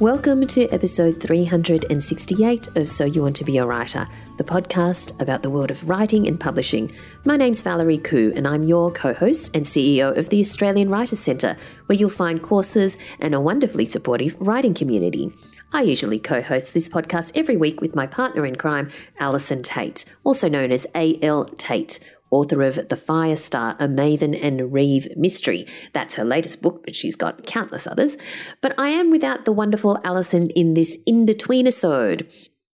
Welcome to episode 368 of So You Want to Be a Writer, the podcast about the world of writing and publishing. My name's Valerie Khoo, and I'm your co host and CEO of the Australian Writers Centre, where you'll find courses and a wonderfully supportive writing community. I usually co host this podcast every week with my partner in crime, Allison Tait, also known as A.L. Tait author of The Firestar, a Maven and Reeve mystery. That's her latest book, but she's got countless others. But I am without the wonderful Allison in this in between episode.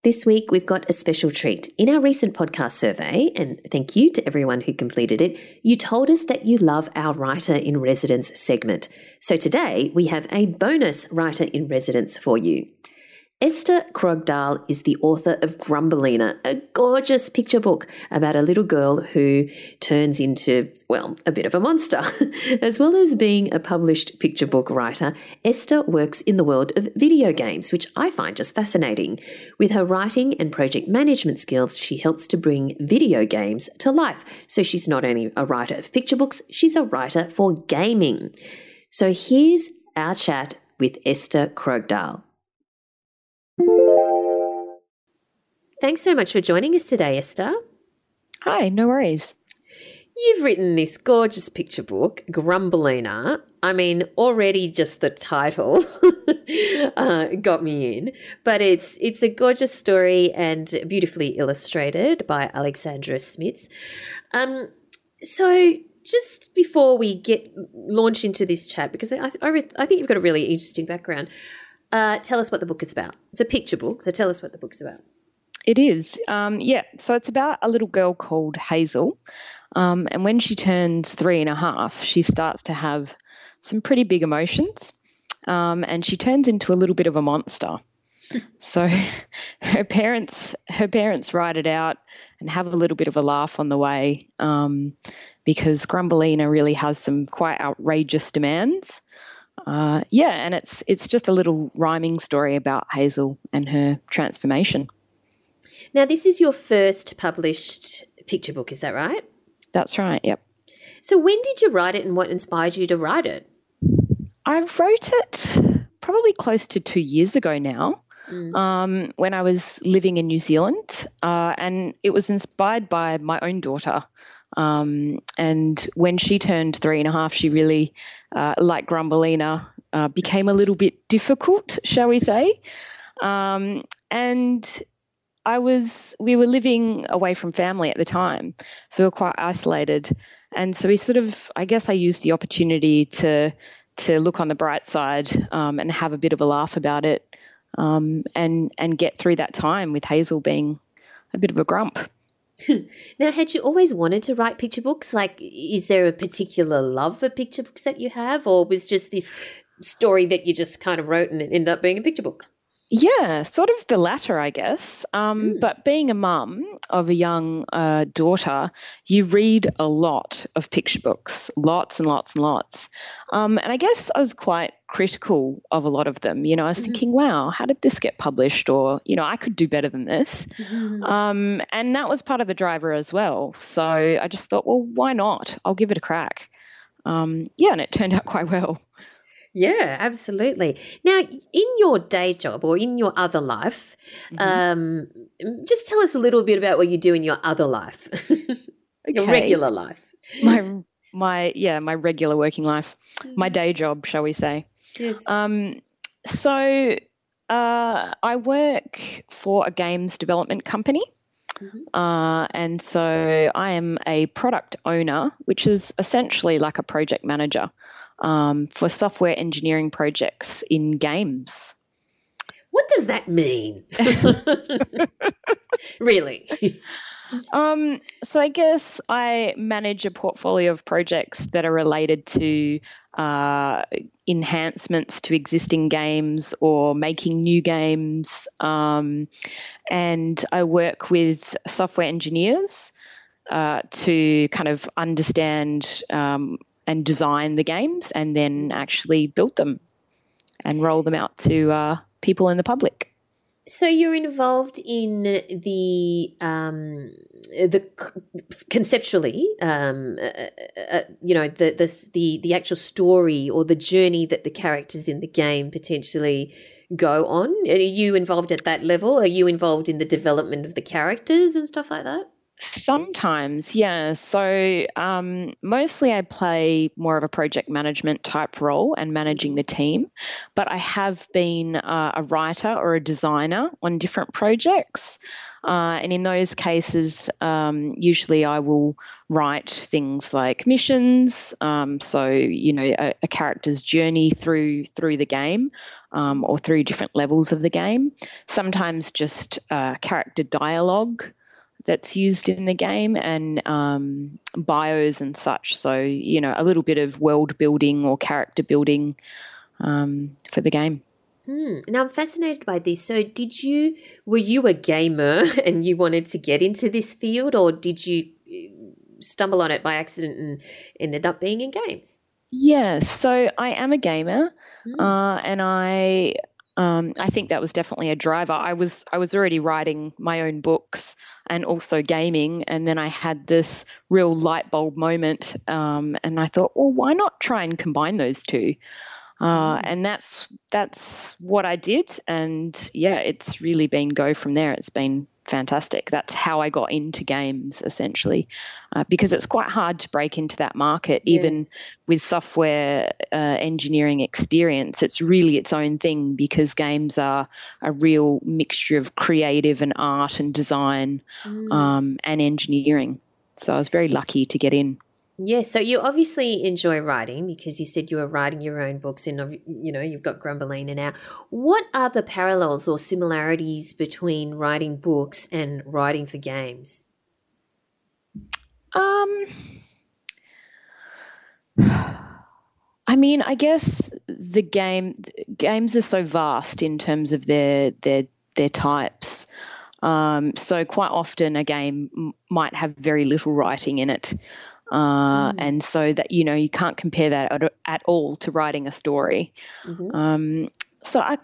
This week, we've got a special treat. In our recent podcast survey, and thank you to everyone who completed it, you told us that you love our Writer in Residence segment. So today, we have a bonus Writer in Residence for you. Esther Krogdahl is the author of Grumbelina, a gorgeous picture book about a little girl who turns into, well, a bit of a monster. as well as being a published picture book writer, Esther works in the world of video games, which I find just fascinating. With her writing and project management skills, she helps to bring video games to life. So she's not only a writer of picture books, she's a writer for gaming. So here's our chat with Esther Krogdahl. Thanks so much for joining us today, Esther. Hi, no worries. You've written this gorgeous picture book, Grumbelina. I mean, already just the title uh, got me in, but it's it's a gorgeous story and beautifully illustrated by Alexandra Smits. Um, so just before we get launch into this chat, because I I, re- I think you've got a really interesting background. Uh, tell us what the book is about. It's a picture book, so tell us what the book's about. It is. Um, yeah. So it's about a little girl called Hazel. Um, and when she turns three and a half, she starts to have some pretty big emotions. Um, and she turns into a little bit of a monster. so her parents her parents write it out and have a little bit of a laugh on the way um, because Grumbelina really has some quite outrageous demands. Uh, yeah, and it's it's just a little rhyming story about Hazel and her transformation. Now, this is your first published picture book, is that right? That's right, yep. So, when did you write it and what inspired you to write it? I wrote it probably close to two years ago now. Mm. Um, when I was living in New Zealand, uh, and it was inspired by my own daughter. Um, and when she turned three and a half, she really, uh, like Grumbelina, uh, became a little bit difficult, shall we say. Um, and I was, we were living away from family at the time, so we were quite isolated. And so we sort of, I guess I used the opportunity to, to look on the bright side um, and have a bit of a laugh about it um, and, and get through that time with Hazel being a bit of a grump. now, had you always wanted to write picture books? Like, is there a particular love for picture books that you have, or was just this story that you just kind of wrote and it ended up being a picture book? Yeah, sort of the latter, I guess. Um, mm. But being a mum of a young uh, daughter, you read a lot of picture books, lots and lots and lots. Um, and I guess I was quite critical of a lot of them. You know, I was mm-hmm. thinking, wow, how did this get published? Or, you know, I could do better than this. Mm-hmm. Um, and that was part of the driver as well. So I just thought, well, why not? I'll give it a crack. Um, yeah, and it turned out quite well. Yeah, absolutely. Now, in your day job or in your other life, mm-hmm. um, just tell us a little bit about what you do in your other life, your regular life. My my yeah, my regular working life, my mm. day job, shall we say? Yes. Um, so uh, I work for a games development company. Mm-hmm. Uh, and so I am a product owner, which is essentially like a project manager um, for software engineering projects in games. What does that mean? really? Um, so I guess I manage a portfolio of projects that are related to uh, enhancements to existing games or making new games. Um, and I work with software engineers uh, to kind of understand um, and design the games and then actually build them and roll them out to uh, people in the public. So you're involved in the um, the conceptually, um, uh, uh, uh, you know, the, the the the actual story or the journey that the characters in the game potentially go on. Are you involved at that level? Are you involved in the development of the characters and stuff like that? Sometimes, yeah. So um, mostly I play more of a project management type role and managing the team, but I have been uh, a writer or a designer on different projects. Uh, and in those cases, um, usually I will write things like missions, um, so you know a, a, character's journey through through the game, um, or through different levels of the game. Sometimes just uh, character dialogue that's used in the game and um, bios and such. So, you know, a little bit of world building or character building um, for the game. Mm. Now I'm fascinated by this. So, did you were you a gamer and you wanted to get into this field, or did you uh, stumble on it by accident and ended up being in games? Yeah, so I am a gamer, mm. uh, and I um, I think that was definitely a driver. I was I was already writing my own books and also gaming. And then I had this real light bulb moment, um, and I thought, well, why not try and combine those two? Uh, mm. and that's that's what I did, and yeah, it's really been go from there. It's been fantastic. That's how I got into games essentially, uh, because it's quite hard to break into that market, yes. even with software uh, engineering experience. It's really its own thing because games are a real mixture of creative and art and design mm. um, and engineering. So I was very lucky to get in. Yes, so you obviously enjoy writing because you said you were writing your own books and you know you've got Grumbelina now. What are the parallels or similarities between writing books and writing for games? Um I mean, I guess the game games are so vast in terms of their their their types. Um, so quite often a game might have very little writing in it. Uh, mm. And so that, you know, you can't compare that at, at all to writing a story. Mm-hmm. Um, so I,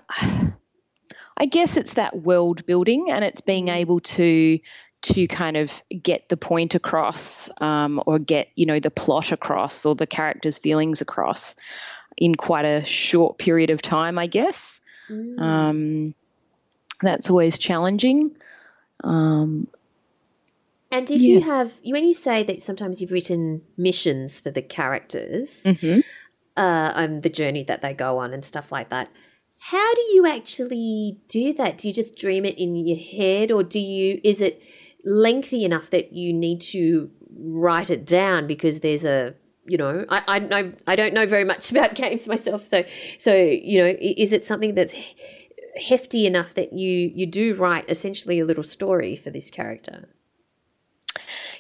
I guess it's that world building and it's being mm-hmm. able to to kind of get the point across um, or get you know the plot across or the characters feelings across in quite a short period of time i guess mm. um, that's always challenging um, and if yeah. you have, when you say that sometimes you've written missions for the characters, mm-hmm. uh, um, the journey that they go on and stuff like that, how do you actually do that? Do you just dream it in your head, or do you? Is it lengthy enough that you need to write it down because there's a you know I, I know I don't know very much about games myself so so you know is it something that's hefty enough that you you do write essentially a little story for this character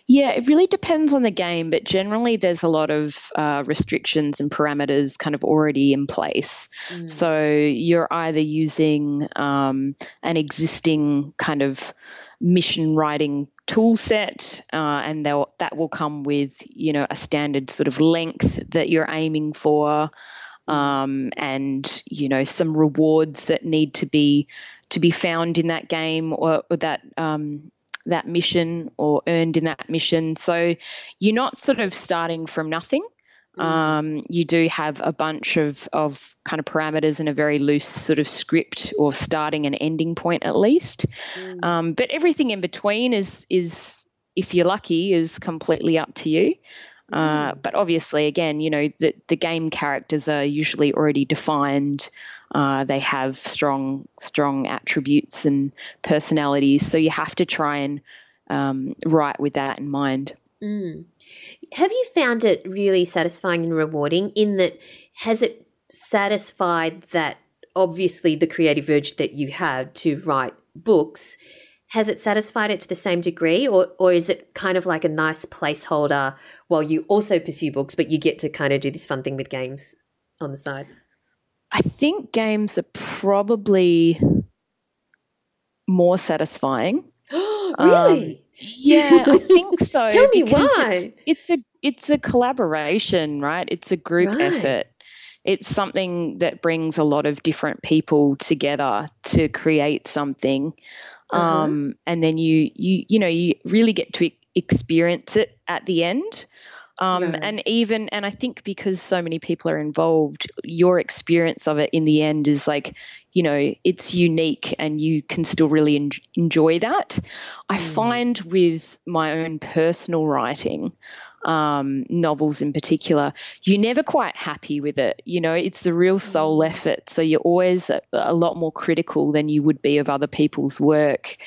yeah, it really depends on the game, but generally there's a lot of uh, restrictions and parameters kind of already in place. Mm. So you're either using um, an existing kind of mission writing tool set, uh, and that will come with you know a standard sort of length that you're aiming for. Um, and you know some rewards that need to be to be found in that game or, or that um, that mission or earned in that mission. So you're not sort of starting from nothing. Mm. Um, you do have a bunch of, of kind of parameters and a very loose sort of script or starting and ending point at least. Mm. Um, but everything in between is is if you're lucky is completely up to you. Uh, mm. but obviously, again, you know, the, the game characters are usually already defined. Uh, they have strong, strong attributes and personalities. So you have to try and um, write with that in mind. Mm. Have you found it really satisfying and rewarding in that has it satisfied that obviously the creative urge that you had to write books has it satisfied it to the same degree or or is it kind of like a nice placeholder while you also pursue books but you get to kind of do this fun thing with games on the side i think games are probably more satisfying really um, yeah i think so tell me why it's, it's, a it's a collaboration right it's a group right. effort it's something that brings a lot of different people together to create something. Uh-huh. Um, and then you, you, you know, you really get to experience it at the end. Um, yeah. And even, and I think because so many people are involved, your experience of it in the end is like, you know, it's unique and you can still really en- enjoy that. I mm. find with my own personal writing, um, novels in particular, you're never quite happy with it. You know, it's the real soul mm. effort. So you're always a, a lot more critical than you would be of other people's work.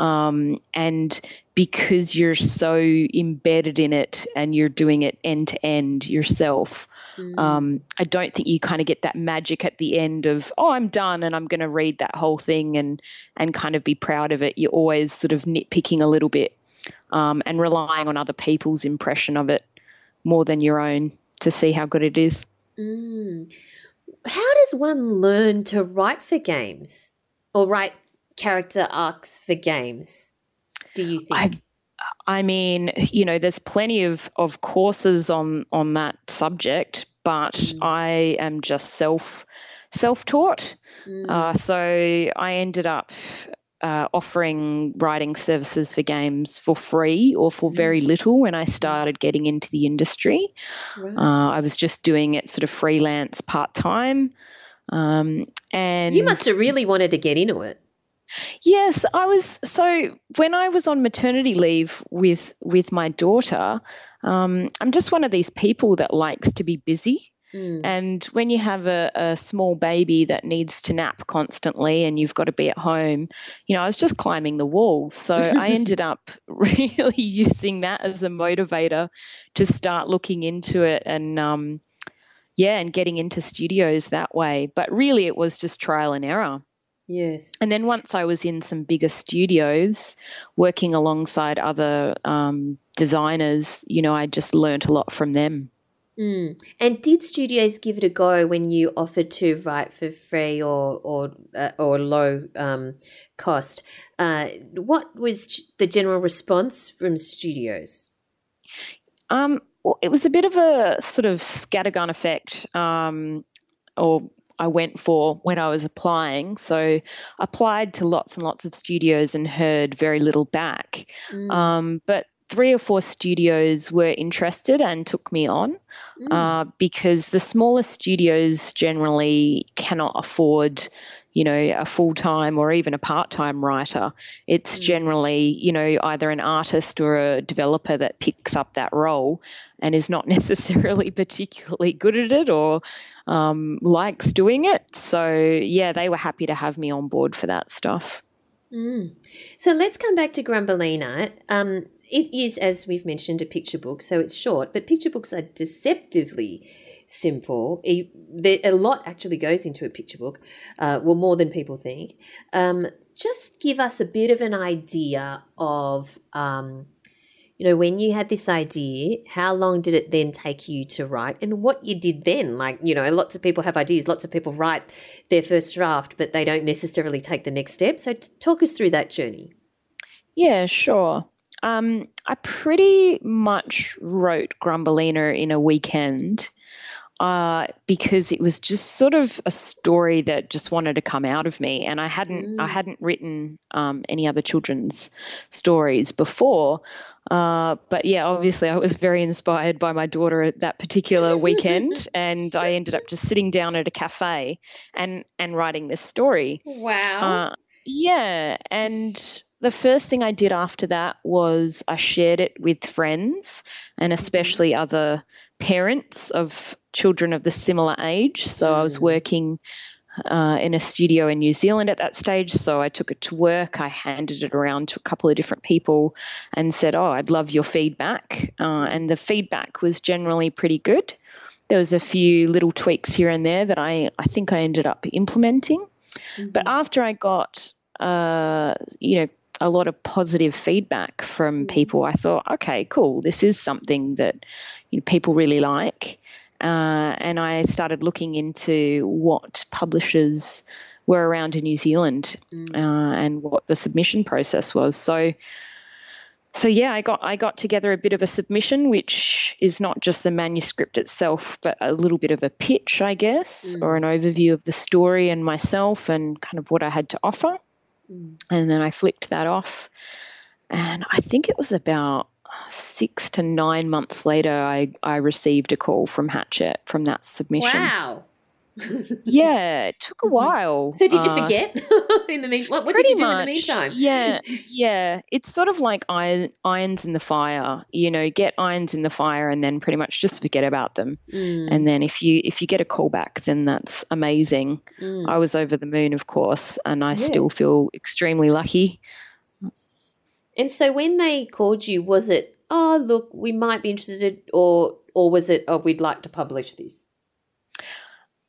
Um, and because you're so embedded in it and you're doing it end to end yourself, mm. um, I don't think you kind of get that magic at the end of, oh, I'm done and I'm going to read that whole thing and and kind of be proud of it. You're always sort of nitpicking a little bit um, and relying on other people's impression of it more than your own to see how good it is. Mm. How does one learn to write for games or write character arcs for games? Do you think? I, I mean, you know, there's plenty of, of courses on on that subject, but mm. I am just self self taught. Mm. Uh, so I ended up uh, offering writing services for games for free or for very mm. little when I started getting into the industry. Right. Uh, I was just doing it sort of freelance part time. Um, and you must have really wanted to get into it. Yes, I was. So when I was on maternity leave with with my daughter, um, I'm just one of these people that likes to be busy. Mm. And when you have a, a small baby that needs to nap constantly and you've got to be at home, you know, I was just climbing the walls. So I ended up really using that as a motivator to start looking into it and, um, yeah, and getting into studios that way. But really, it was just trial and error. Yes. And then once I was in some bigger studios working alongside other um, designers, you know, I just learned a lot from them. Mm. And did studios give it a go when you offered to write for free or or uh, or low um, cost? Uh, what was the general response from studios? Um, well, it was a bit of a sort of scattergun effect, um, or I went for when I was applying. So applied to lots and lots of studios and heard very little back. Mm. Um, but three or four studios were interested and took me on mm. uh, because the smaller studios generally cannot afford you know a full-time or even a part-time writer it's mm. generally you know either an artist or a developer that picks up that role and is not necessarily particularly good at it or um, likes doing it so yeah they were happy to have me on board for that stuff Mm. So let's come back to Grumbelina. Um, it is, as we've mentioned, a picture book, so it's short, but picture books are deceptively simple. A, lot actually goes into a picture book, uh, well, more than people think. Um, just give us a bit of an idea of, um, you know, when you had this idea, how long did it then take you to write and what you did then? Like, you know, lots of people have ideas, lots of people write their first draft, but they don't necessarily take the next step. So, t- talk us through that journey. Yeah, sure. Um, I pretty much wrote Grumbelina in a weekend uh, because it was just sort of a story that just wanted to come out of me, and I hadn't mm. I hadn't written um, any other children's stories before. Uh, but yeah, obviously, I was very inspired by my daughter at that particular weekend, and I ended up just sitting down at a cafe and and writing this story. Wow. Uh, yeah, and the first thing I did after that was I shared it with friends and mm-hmm. especially other parents of children of the similar age. So I was mm. working uh, in a studio in New Zealand at that stage. So I took it to work. I handed it around to a couple of different people and said, Oh, I'd love your feedback. Uh, and the feedback was generally pretty good. There was a few little tweaks here and there that I, I think I ended up implementing. Mm-hmm. But after I got, uh, you know, a lot of positive feedback from mm. people. I thought, okay, cool, this is something that you know, people really like. Uh, and I started looking into what publishers were around in New Zealand mm. uh, and what the submission process was. So so yeah, I got I got together a bit of a submission, which is not just the manuscript itself, but a little bit of a pitch, I guess, mm. or an overview of the story and myself and kind of what I had to offer. And then I flicked that off, and I think it was about six to nine months later, I I received a call from Hachette from that submission. Wow yeah, it took a mm-hmm. while. So did you uh, forget in the mean? What, what did you do much, in the meantime? Yeah, yeah. It's sort of like iron, irons in the fire. You know, get irons in the fire, and then pretty much just forget about them. Mm. And then if you if you get a call back, then that's amazing. Mm. I was over the moon, of course, and I yes. still feel extremely lucky. And so when they called you, was it, oh look, we might be interested, or or was it, oh, we'd like to publish this?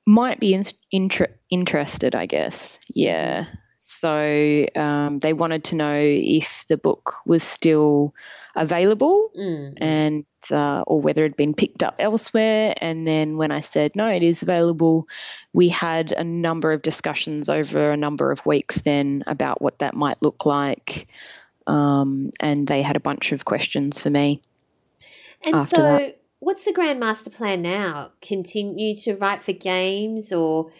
Might be in, inter- interested, I guess. Yeah. So um, they wanted to know if the book was still available mm. and uh, or whether it had been picked up elsewhere. And then when I said no, it is available, we had a number of discussions over a number of weeks then about what that might look like. Um, and they had a bunch of questions for me. And so, that what's the grand master plan now? Continue to write for games or,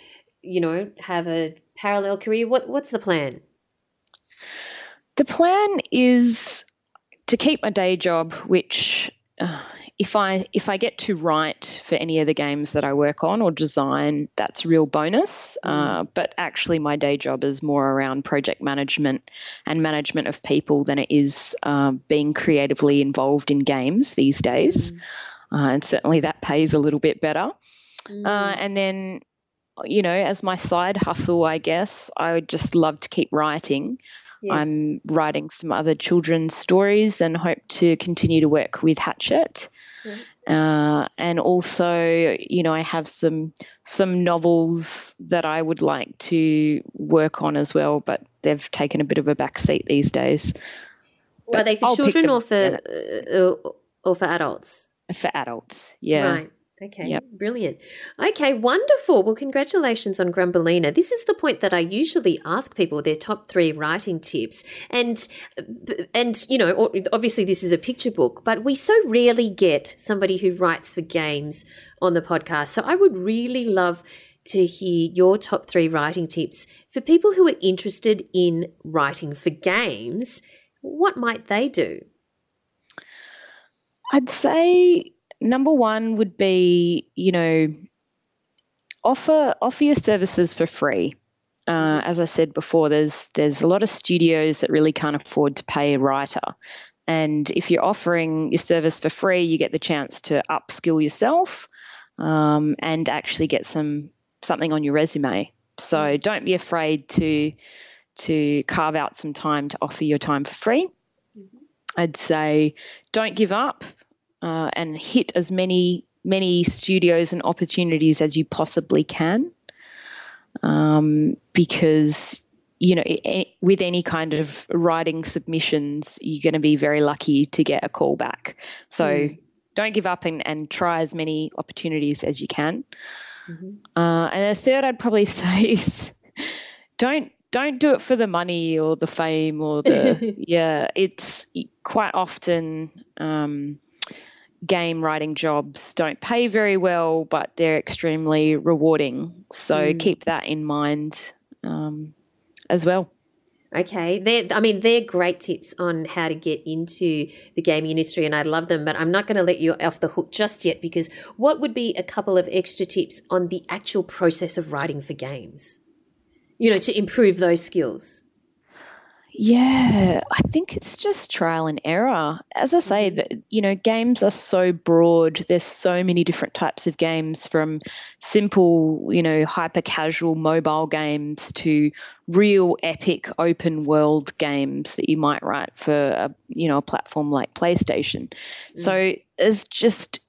you know, have a parallel career? What What's the plan? The plan is to keep my day job, which uh, if I if I get to write for any of the games that I work on or design, that's a real bonus. Mm. Uh, but actually, my day job is more around project management and management of people than it is uh, being creatively involved in games these days. Mm uh, and certainly that pays a little bit better. Mm. Uh, and then, you know, as my side hustle, I guess I would just love to keep writing. Yes. I'm writing some other children's stories and hope to continue to work with Hachette. Mm. Uh, and also, you know, I have some some novels that I would like to work on as well, but they've taken a bit of a backseat these days. Well, are they for I'll children or for uh, or for adults? For adults. Yeah. Right. Okay, yep. brilliant. Okay, wonderful. Well, congratulations on Grumbelina. This is the point that I usually ask people their top three writing tips, and and you know, obviously this is a picture book, but we so rarely get somebody who writes for games on the podcast. So I would really love to hear your top three writing tips for people who are interested in writing for games. What might they do? I'd say number one would be, you know, offer offer your services for free. Uh, as I said before, there's there's a lot of studios that really can't afford to pay a writer, and if you're offering your service for free, you get the chance to upskill yourself um, and actually get some something on your resume. So mm. don't be afraid to to carve out some time to offer your time for free. I'd say don't give up uh, and hit as many many studios and opportunities as you possibly can, um, because you know with any kind of writing submissions, you're going to be very lucky to get a call back. So mm. don't give up and, and try as many opportunities as you can. Mm-hmm. Uh, and the third, I'd probably say is don't don't do it for the money or the fame or the yeah it's quite often um, game writing jobs don't pay very well but they're extremely rewarding so mm. keep that in mind um, as well Okay, they're, I mean they're great tips on how to get into the gaming industry, and I love them. But I'm not going to let you off the hook just yet because what would be a couple of extra tips on the actual process of writing for games? You know, to improve those skills? Yeah, I think it's just trial and error. As I say, mm-hmm. that you know, games are so broad. There's so many different types of games, from simple, you know, hyper casual mobile games to real epic open world games that you might write for a you know a platform like PlayStation. Mm. So there's just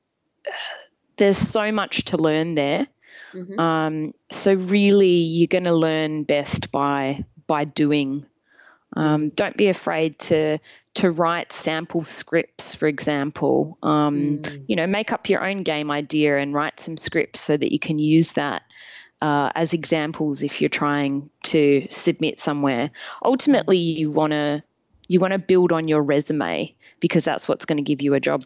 there's so much to learn there. Mm-hmm. Um, so really, you're going to learn best by by doing. Um, don't be afraid to to write sample scripts, for example. Um, mm. You know, make up your own game idea and write some scripts so that you can use that uh, as examples if you're trying to submit somewhere. Ultimately, you want to you want to build on your resume because that's what's going to give you a job.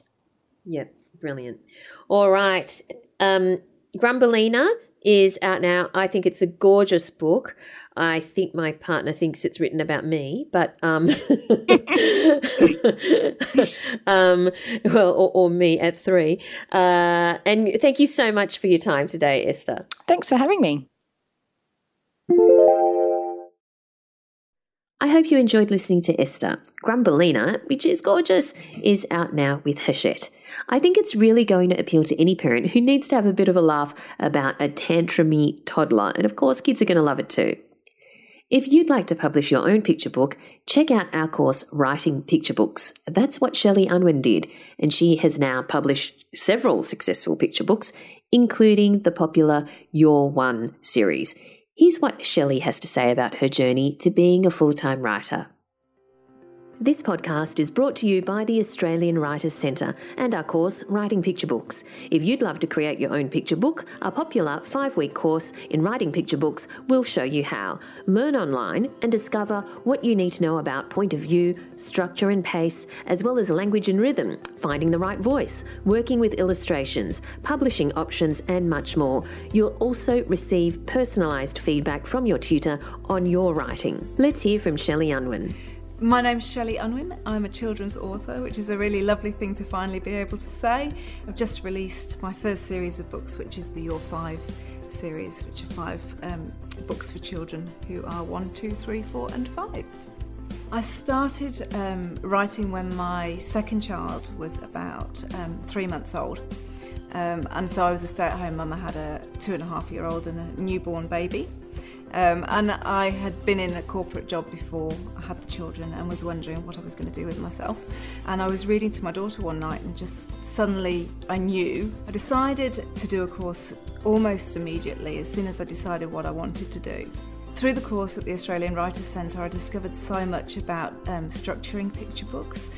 Yep, brilliant. All right. Um, Grumbelina is out now. I think it's a gorgeous book. I think my partner thinks it's written about me, but um, um well, or, or, me at three. Uh, and thank you so much for your time today, Esther. Thanks for having me. I hope you enjoyed listening to Esther. Grumbelina, which is gorgeous, is out now with Hachette. I think it's really going to appeal to any parent who needs to have a bit of a laugh about a tantrumy toddler, and of course, kids are going to love it too. If you'd like to publish your own picture book, check out our course, Writing Picture Books. That's what Shelley Unwin did, and she has now published several successful picture books, including the popular You're One series. Here's what Shelley has to say about her journey to being a full time writer. This podcast is brought to you by the Australian Writers Centre and our course, Writing Picture Books. If you'd love to create your own picture book, our popular five week course in Writing Picture Books will show you how. Learn online and discover what you need to know about point of view, structure and pace, as well as language and rhythm, finding the right voice, working with illustrations, publishing options, and much more. You'll also receive personalised feedback from your tutor on your writing. Let's hear from Shelley Unwin. My name's Shelley Unwin. I'm a children's author, which is a really lovely thing to finally be able to say. I've just released my first series of books, which is the Your Five series, which are five um, books for children who are one, two, three, four, and five. I started um, writing when my second child was about um, three months old. Um, and so I was a stay at home mum. I had a two and a half year old and a newborn baby. Um, and I had been in a corporate job before I had the children and was wondering what I was going to do with myself. And I was reading to my daughter one night and just suddenly I knew. I decided to do a course almost immediately as soon as I decided what I wanted to do. Through the course at the Australian Writers Centre, I discovered so much about um, structuring picture books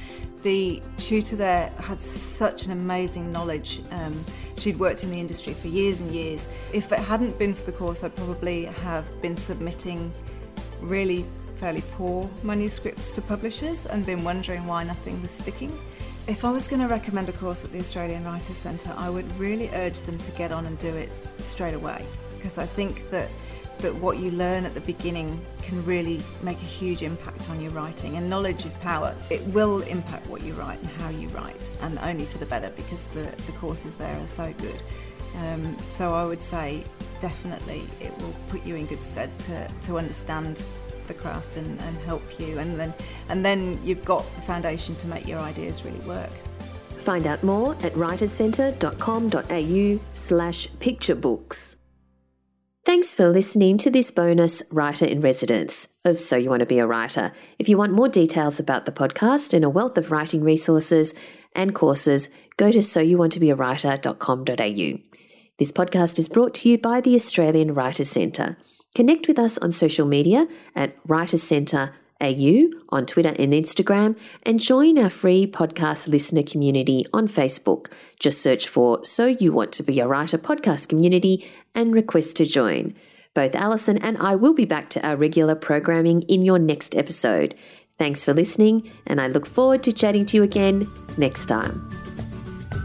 the tutor there had such an amazing knowledge. Um, she'd worked in the industry for years and years. If it hadn't been for the course, I'd probably have been submitting really fairly poor manuscripts to publishers and been wondering why nothing was sticking. If I was going to recommend a course at the Australian Writers Centre, I would really urge them to get on and do it straight away because I think that that what you learn at the beginning can really make a huge impact on your writing. And knowledge is power. It will impact what you write and how you write, and only for the better because the, the courses there are so good. Um, so I would say definitely it will put you in good stead to, to understand the craft and, and help you and then and then you've got the foundation to make your ideas really work. Find out more at writerscentre.com.au slash picturebooks. Thanks for listening to this bonus Writer in Residence of So You Want to Be a Writer. If you want more details about the podcast and a wealth of writing resources and courses, go to soyouwanttobeawriter.com.au. This podcast is brought to you by the Australian Writers Centre. Connect with us on social media at Writers Centre AU on Twitter and Instagram, and join our free podcast listener community on Facebook. Just search for So You Want to Be a Writer podcast community and request to join. Both Allison and I will be back to our regular programming in your next episode. Thanks for listening, and I look forward to chatting to you again next time.